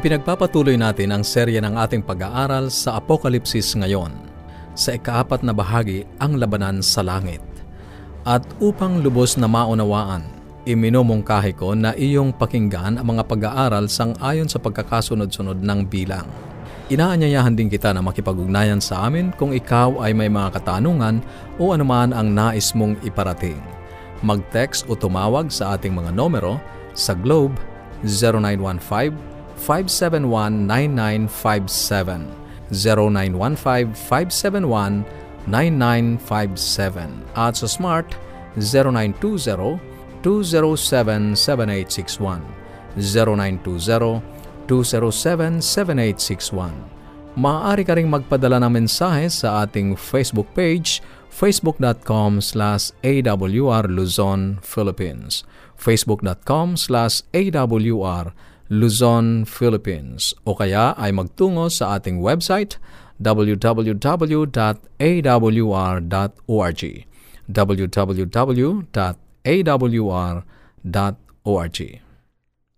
Ipinagpapatuloy natin ang serya ng ating pag-aaral sa Apokalipsis ngayon. Sa ikaapat na bahagi, ang labanan sa langit. At upang lubos na maunawaan, iminumungkahi ko na iyong pakinggan ang mga pag-aaral sang ayon sa pagkakasunod-sunod ng bilang. Inaanyayahan din kita na makipag-ugnayan sa amin kung ikaw ay may mga katanungan o anuman ang nais mong iparating. Mag-text o tumawag sa ating mga numero sa Globe 0915 0915-571-9957. 0915-571-9957. At sa Smart, 0920-207-7861. 0920-207-7861. Maaari ka ring magpadala ng mensahe sa ating Facebook page, facebook.com slash awr Luzon, Philippines. facebook.com slash awr Luzon, Philippines o kaya ay magtungo sa ating website www.awr.org www.awr.org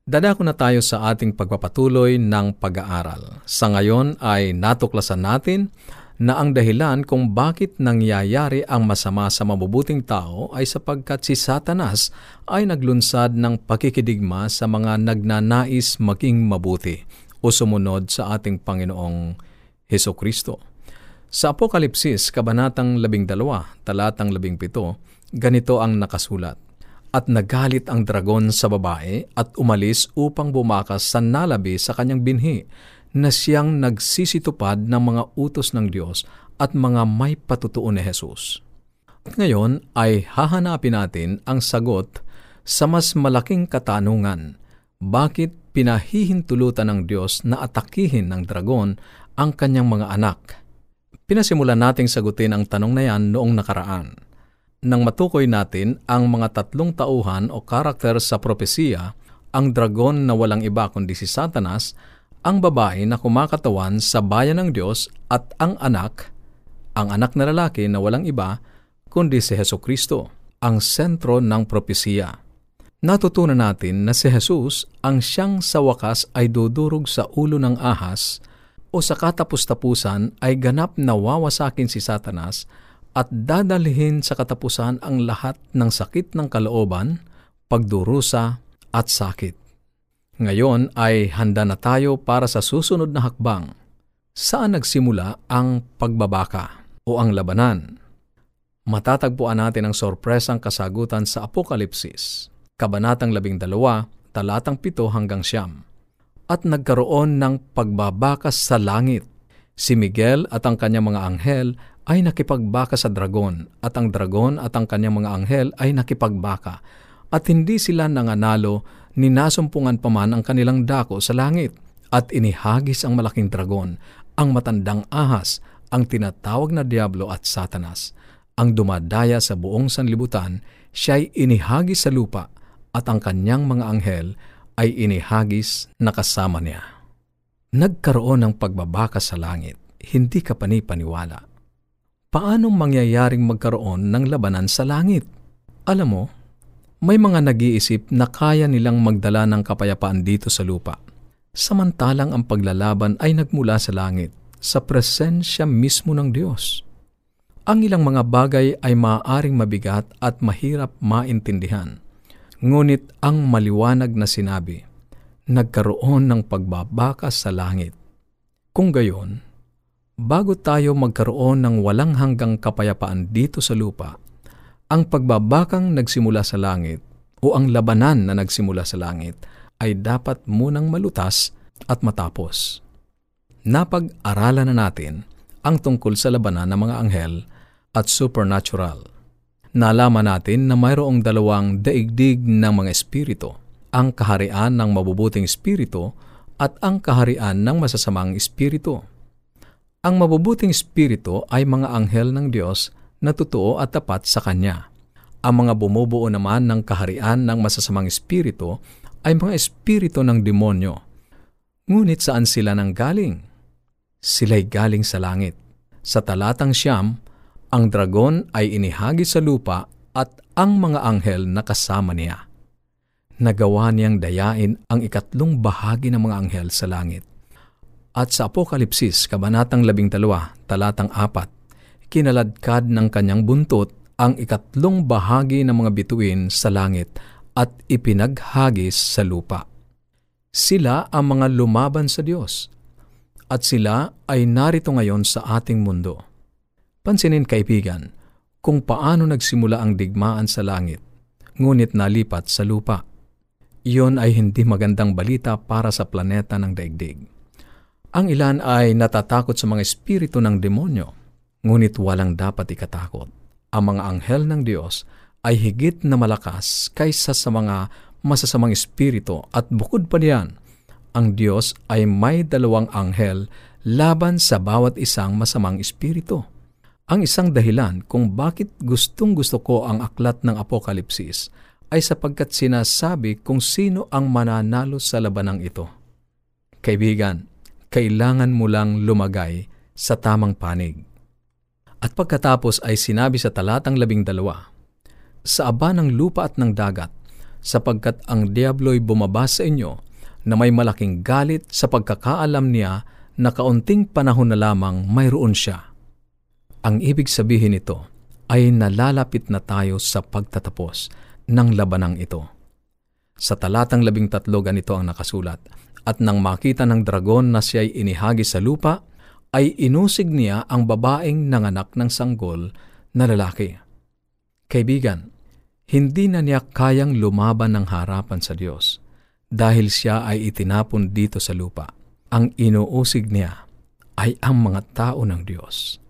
Dadako na tayo sa ating pagpapatuloy ng pag-aaral. Sa ngayon ay natuklasan natin na ang dahilan kung bakit nangyayari ang masama sa mabubuting tao ay sapagkat si Satanas ay naglunsad ng pakikidigma sa mga nagnanais maging mabuti o sumunod sa ating Panginoong Heso Kristo. Sa Apokalipsis, Kabanatang 12, Talatang 17, ganito ang nakasulat. At nagalit ang dragon sa babae at umalis upang bumakas sa nalabi sa kanyang binhi na siyang nagsisitupad ng mga utos ng Diyos at mga may patutuo ni Jesus. At ngayon ay hahanapin natin ang sagot sa mas malaking katanungan, bakit pinahihintulutan ng Diyos na atakihin ng dragon ang kanyang mga anak? Pinasimulan nating sagutin ang tanong na yan noong nakaraan. Nang matukoy natin ang mga tatlong tauhan o karakter sa propesiya, ang dragon na walang iba kundi si Satanas ang babae na kumakatawan sa bayan ng Diyos at ang anak, ang anak na lalaki na walang iba, kundi si Heso Kristo, ang sentro ng propesiya. Natutunan natin na si Jesus ang siyang sa wakas ay dudurog sa ulo ng ahas o sa katapus-tapusan ay ganap na wawasakin si Satanas at dadalhin sa katapusan ang lahat ng sakit ng kalooban, pagdurusa at sakit. Ngayon ay handa na tayo para sa susunod na hakbang. Saan nagsimula ang pagbabaka o ang labanan? Matatagpuan natin ang sorpresang kasagutan sa Apokalipsis, Kabanatang 12, talatang 7 hanggang siyam. At nagkaroon ng pagbabakas sa langit. Si Miguel at ang kanyang mga anghel ay nakipagbaka sa dragon, at ang dragon at ang kanyang mga anghel ay nakipagbaka, at hindi sila nanganalo ninasumpungan pa man ang kanilang dako sa langit at inihagis ang malaking dragon, ang matandang ahas, ang tinatawag na Diablo at Satanas. Ang dumadaya sa buong sanlibutan, siya'y inihagis sa lupa at ang kanyang mga anghel ay inihagis na kasama niya. Nagkaroon ng pagbabaka sa langit, hindi ka panipaniwala. Paano mangyayaring magkaroon ng labanan sa langit? Alam mo, may mga nag-iisip na kaya nilang magdala ng kapayapaan dito sa lupa. Samantalang ang paglalaban ay nagmula sa langit, sa presensya mismo ng Diyos. Ang ilang mga bagay ay maaaring mabigat at mahirap maintindihan. Ngunit ang maliwanag na sinabi, nagkaroon ng pagbabakas sa langit. Kung gayon, bago tayo magkaroon ng walang hanggang kapayapaan dito sa lupa, ang pagbabakang nagsimula sa langit o ang labanan na nagsimula sa langit ay dapat munang malutas at matapos. Napag-aralan na natin ang tungkol sa labanan ng mga anghel at supernatural. Nalaman natin na mayroong dalawang daigdig ng mga espiritu, ang kaharian ng mabubuting espiritu at ang kaharian ng masasamang espiritu. Ang mabubuting espiritu ay mga anghel ng Diyos na totoo at tapat sa Kanya. Ang mga bumubuo naman ng kaharian ng masasamang espiritu ay mga espiritu ng demonyo. Ngunit saan sila nang galing? Sila'y galing sa langit. Sa talatang siyam, ang dragon ay inihagi sa lupa at ang mga anghel na kasama niya. nagawa niyang dayain ang ikatlong bahagi ng mga anghel sa langit. At sa Apokalipsis, Kabanatang 12, Talatang 4, kinaladkad ng kanyang buntot ang ikatlong bahagi ng mga bituin sa langit at ipinaghagis sa lupa. Sila ang mga lumaban sa Diyos at sila ay narito ngayon sa ating mundo. Pansinin kaibigan kung paano nagsimula ang digmaan sa langit, ngunit nalipat sa lupa. Iyon ay hindi magandang balita para sa planeta ng daigdig. Ang ilan ay natatakot sa mga espiritu ng demonyo, ngunit walang dapat ikatakot. Ang mga anghel ng Diyos ay higit na malakas kaysa sa mga masasamang espiritu at bukod pa diyan, ang Diyos ay may dalawang anghel laban sa bawat isang masamang espiritu. Ang isang dahilan kung bakit gustong gusto ko ang aklat ng Apokalipsis ay sapagkat sinasabi kung sino ang mananalo sa labanang ito. Kaibigan, kailangan mo lang lumagay sa tamang panig. At pagkatapos ay sinabi sa talatang labing dalawa, Sa aba ng lupa at ng dagat, sapagkat ang diablo'y bumaba sa inyo na may malaking galit sa pagkakaalam niya na kaunting panahon na lamang mayroon siya. Ang ibig sabihin nito ay nalalapit na tayo sa pagtatapos ng labanang ito. Sa talatang labing tatlo ganito ang nakasulat, At nang makita ng dragon na siya'y inihagi sa lupa, ay inusig niya ang babaeng nanganak ng sanggol na lalaki. Kaibigan, hindi na niya kayang lumaban ng harapan sa Diyos dahil siya ay itinapon dito sa lupa. Ang inuusig niya ay ang mga tao ng Diyos.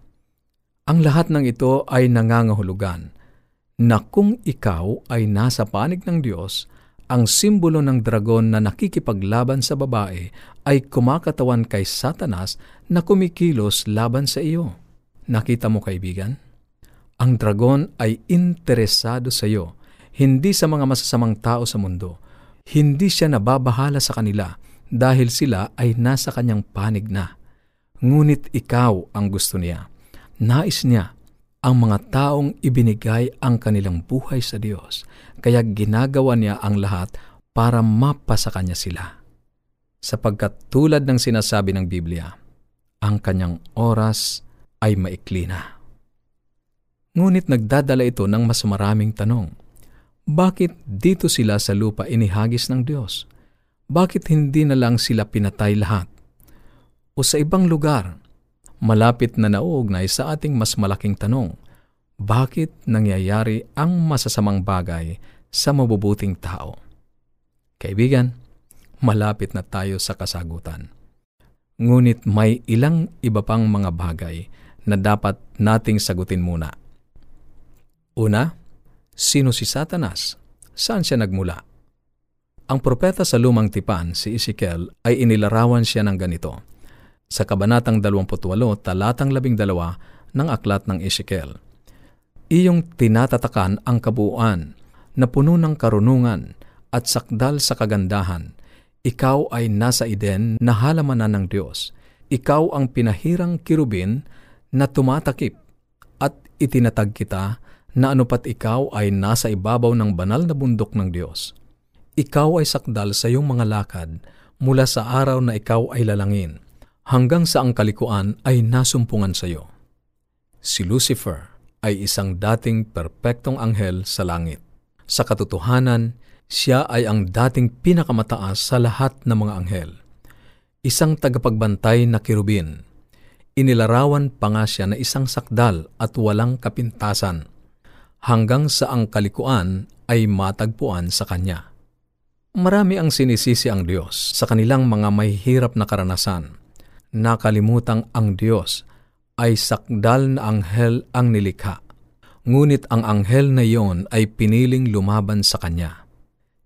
Ang lahat ng ito ay nangangahulugan na kung ikaw ay nasa panig ng Diyos, ang simbolo ng dragon na nakikipaglaban sa babae ay kumakatawan kay Satanas na kumikilos laban sa iyo. Nakita mo kaibigan? Ang dragon ay interesado sa iyo, hindi sa mga masasamang tao sa mundo. Hindi siya nababahala sa kanila dahil sila ay nasa kanyang panig na. Ngunit ikaw ang gusto niya. Nais niya ang mga taong ibinigay ang kanilang buhay sa Diyos, kaya ginagawa niya ang lahat para mapasa kanya sila. Sapagkat tulad ng sinasabi ng Biblia, ang kanyang oras ay maikli na. Ngunit nagdadala ito ng mas maraming tanong. Bakit dito sila sa lupa inihagis ng Diyos? Bakit hindi na lang sila pinatay lahat? O sa ibang lugar, malapit na nauugnay sa ating mas malaking tanong, bakit nangyayari ang masasamang bagay sa mabubuting tao? Kaibigan, malapit na tayo sa kasagutan. Ngunit may ilang iba pang mga bagay na dapat nating sagutin muna. Una, sino si Satanas? Saan siya nagmula? Ang propeta sa lumang tipan, si Ezekiel, ay inilarawan siya ng ganito sa Kabanatang 28, talatang 12 ng Aklat ng Ezekiel. Iyong tinatatakan ang kabuuan na puno ng karunungan at sakdal sa kagandahan. Ikaw ay nasa Eden na halamanan ng Diyos. Ikaw ang pinahirang kirubin na tumatakip at itinatag kita na anupat ikaw ay nasa ibabaw ng banal na bundok ng Diyos. Ikaw ay sakdal sa iyong mga lakad mula sa araw na ikaw ay lalangin hanggang sa ang kalikuan ay nasumpungan sa iyo. Si Lucifer ay isang dating perpektong anghel sa langit. Sa katotohanan, siya ay ang dating pinakamataas sa lahat ng mga anghel. Isang tagapagbantay na kirubin. Inilarawan pa nga siya na isang sakdal at walang kapintasan, hanggang sa ang kalikuan ay matagpuan sa kanya. Marami ang sinisisi ang Diyos sa kanilang mga may hirap na karanasan nakalimutang ang Diyos ay sakdal na anghel ang nilikha. Ngunit ang anghel na iyon ay piniling lumaban sa kanya.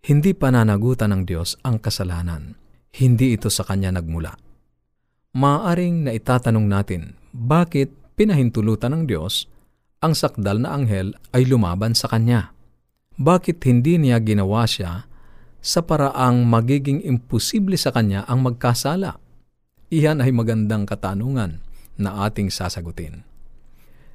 Hindi pananagutan ng Diyos ang kasalanan. Hindi ito sa kanya nagmula. Maaring na itatanong natin, bakit pinahintulutan ng Diyos ang sakdal na anghel ay lumaban sa kanya? Bakit hindi niya ginawa siya sa paraang magiging imposible sa kanya ang magkasala? Iyan ay magandang katanungan na ating sasagutin.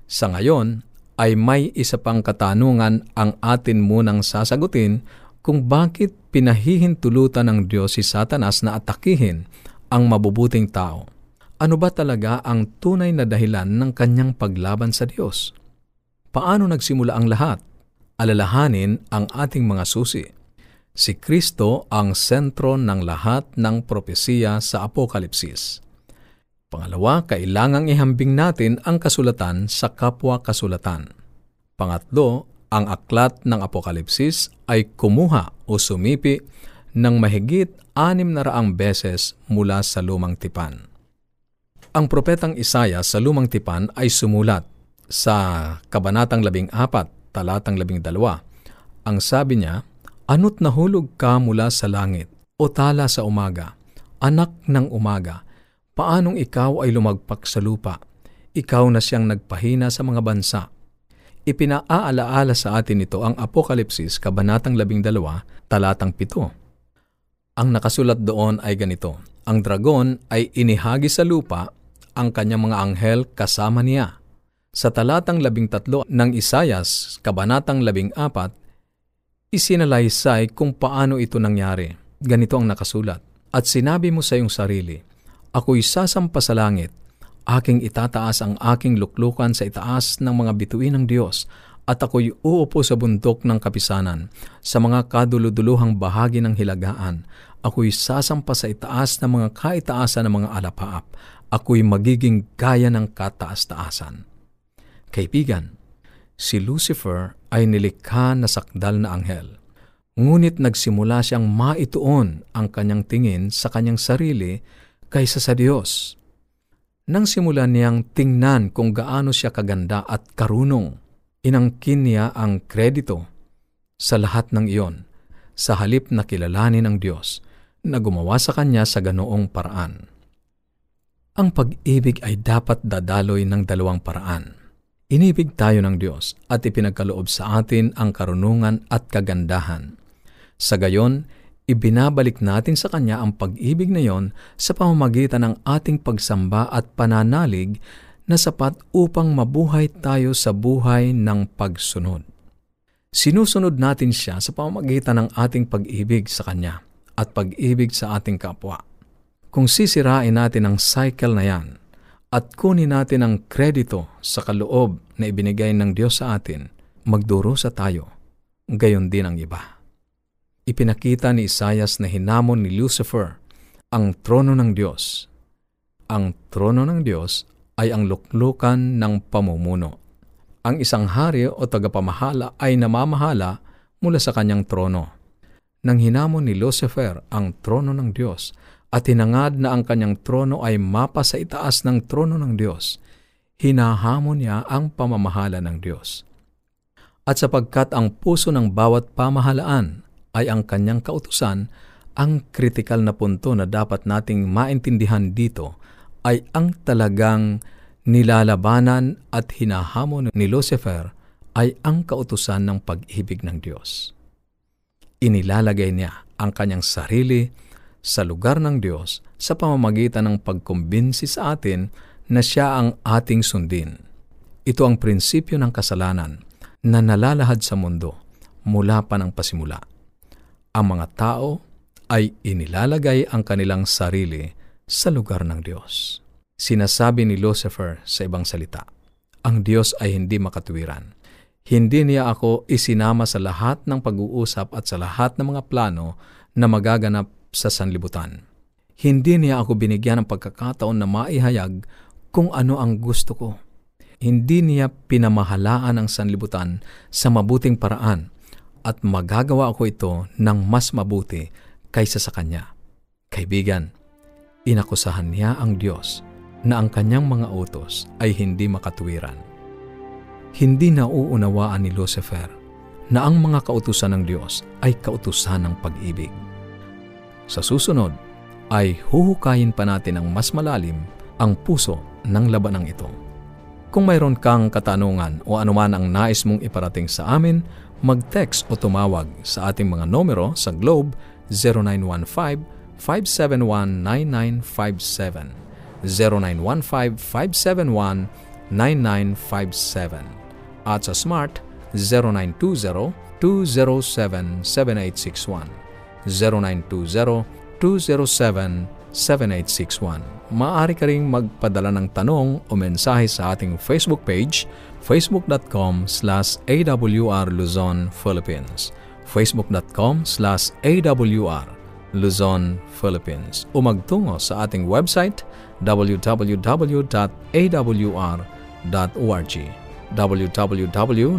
Sa ngayon ay may isa pang katanungan ang atin munang sasagutin kung bakit pinahihintulutan ng Diyos si Satanas na atakihin ang mabubuting tao. Ano ba talaga ang tunay na dahilan ng kanyang paglaban sa Diyos? Paano nagsimula ang lahat? Alalahanin ang ating mga susi. Si Kristo ang sentro ng lahat ng propesiya sa Apokalipsis. Pangalawa, kailangang ihambing natin ang kasulatan sa kapwa-kasulatan. Pangatlo, ang aklat ng Apokalipsis ay kumuha o sumipi ng mahigit anim na raang beses mula sa lumang tipan. Ang propetang Isaya sa lumang tipan ay sumulat sa Kabanatang 14, talatang 12. Ang sabi niya, Ano't nahulog ka mula sa langit, o tala sa umaga, anak ng umaga, paanong ikaw ay lumagpak sa lupa? Ikaw na siyang nagpahina sa mga bansa. Ipinaaalaala sa atin ito ang Apokalipsis, Kabanatang 12, talatang 7. Ang nakasulat doon ay ganito, Ang dragon ay inihagi sa lupa, ang kanyang mga anghel kasama niya. Sa talatang 13 ng Isayas, Kabanatang 14, isinalaysay kung paano ito nangyari. Ganito ang nakasulat. At sinabi mo sa iyong sarili, Ako'y sasampa sa langit, aking itataas ang aking luklukan sa itaas ng mga bituin ng Diyos, at ako'y uupo sa bundok ng kapisanan, sa mga kaduluduluhang bahagi ng hilagaan. Ako'y sasampa sa itaas ng mga kaitaasan ng mga alapaap. Ako'y magiging gaya ng kataas-taasan. Kaibigan, si Lucifer ay nilikha na sakdal na anghel. Ngunit nagsimula siyang maituon ang kanyang tingin sa kanyang sarili kaysa sa Diyos. Nang simulan niyang tingnan kung gaano siya kaganda at karunong, inangkin niya ang kredito sa lahat ng iyon sa halip na kilalanin ng Diyos na gumawa sa kanya sa ganoong paraan. Ang pag-ibig ay dapat dadaloy ng dalawang paraan. Inibig tayo ng Diyos at ipinagkaloob sa atin ang karunungan at kagandahan. Sa gayon, ibinabalik natin sa Kanya ang pag-ibig na iyon sa pamamagitan ng ating pagsamba at pananalig na sapat upang mabuhay tayo sa buhay ng pagsunod. Sinusunod natin siya sa pamamagitan ng ating pag-ibig sa Kanya at pag-ibig sa ating kapwa. Kung sisirain natin ang cycle na yan, at kunin natin ang kredito sa kaloob na ibinigay ng Diyos sa atin, magdurusa tayo, gayon din ang iba. Ipinakita ni Isayas na hinamon ni Lucifer ang trono ng Diyos. Ang trono ng Diyos ay ang luklukan ng pamumuno. Ang isang hari o tagapamahala ay namamahala mula sa kanyang trono. Nang hinamon ni Lucifer ang trono ng Diyos, at hinangad na ang kanyang trono ay mapa sa itaas ng trono ng Diyos, hinahamon niya ang pamamahala ng Diyos. At sapagkat ang puso ng bawat pamahalaan ay ang kanyang kautusan, ang kritikal na punto na dapat nating maintindihan dito ay ang talagang nilalabanan at hinahamon ni Lucifer ay ang kautusan ng pag-ibig ng Diyos. Inilalagay niya ang kanyang sarili sa lugar ng Diyos sa pamamagitan ng pagkumbinsi sa atin na siya ang ating sundin. Ito ang prinsipyo ng kasalanan na nalalahad sa mundo mula pa ng pasimula. Ang mga tao ay inilalagay ang kanilang sarili sa lugar ng Diyos. Sinasabi ni Lucifer sa ibang salita, ang Diyos ay hindi makatuwiran. Hindi niya ako isinama sa lahat ng pag-uusap at sa lahat ng mga plano na magaganap sa sanlibutan. Hindi niya ako binigyan ng pagkakataon na maihayag kung ano ang gusto ko. Hindi niya pinamahalaan ang sanlibutan sa mabuting paraan at magagawa ko ito ng mas mabuti kaysa sa Kanya. Kaibigan, inakusahan niya ang Diyos na ang kanyang mga utos ay hindi makatuwiran. Hindi nauunawaan ni Lucifer na ang mga kautusan ng Diyos ay kautusan ng pag-ibig. Sa susunod ay huhukayin pa natin ng mas malalim ang puso ng labanang ito. Kung mayroon kang katanungan o anuman ang nais mong iparating sa amin, mag-text o tumawag sa ating mga numero sa Globe 0915-571-9957, 0915-571-9957, at sa Smart 0920-207-7861. 0920-207-7861. Maaari ka ring magpadala ng tanong o mensahe sa ating Facebook page, facebook.com slash awr Luzon, Philippines. facebook.com slash awr Luzon, Philippines. O magtungo sa ating website www.awr.org www.awr.org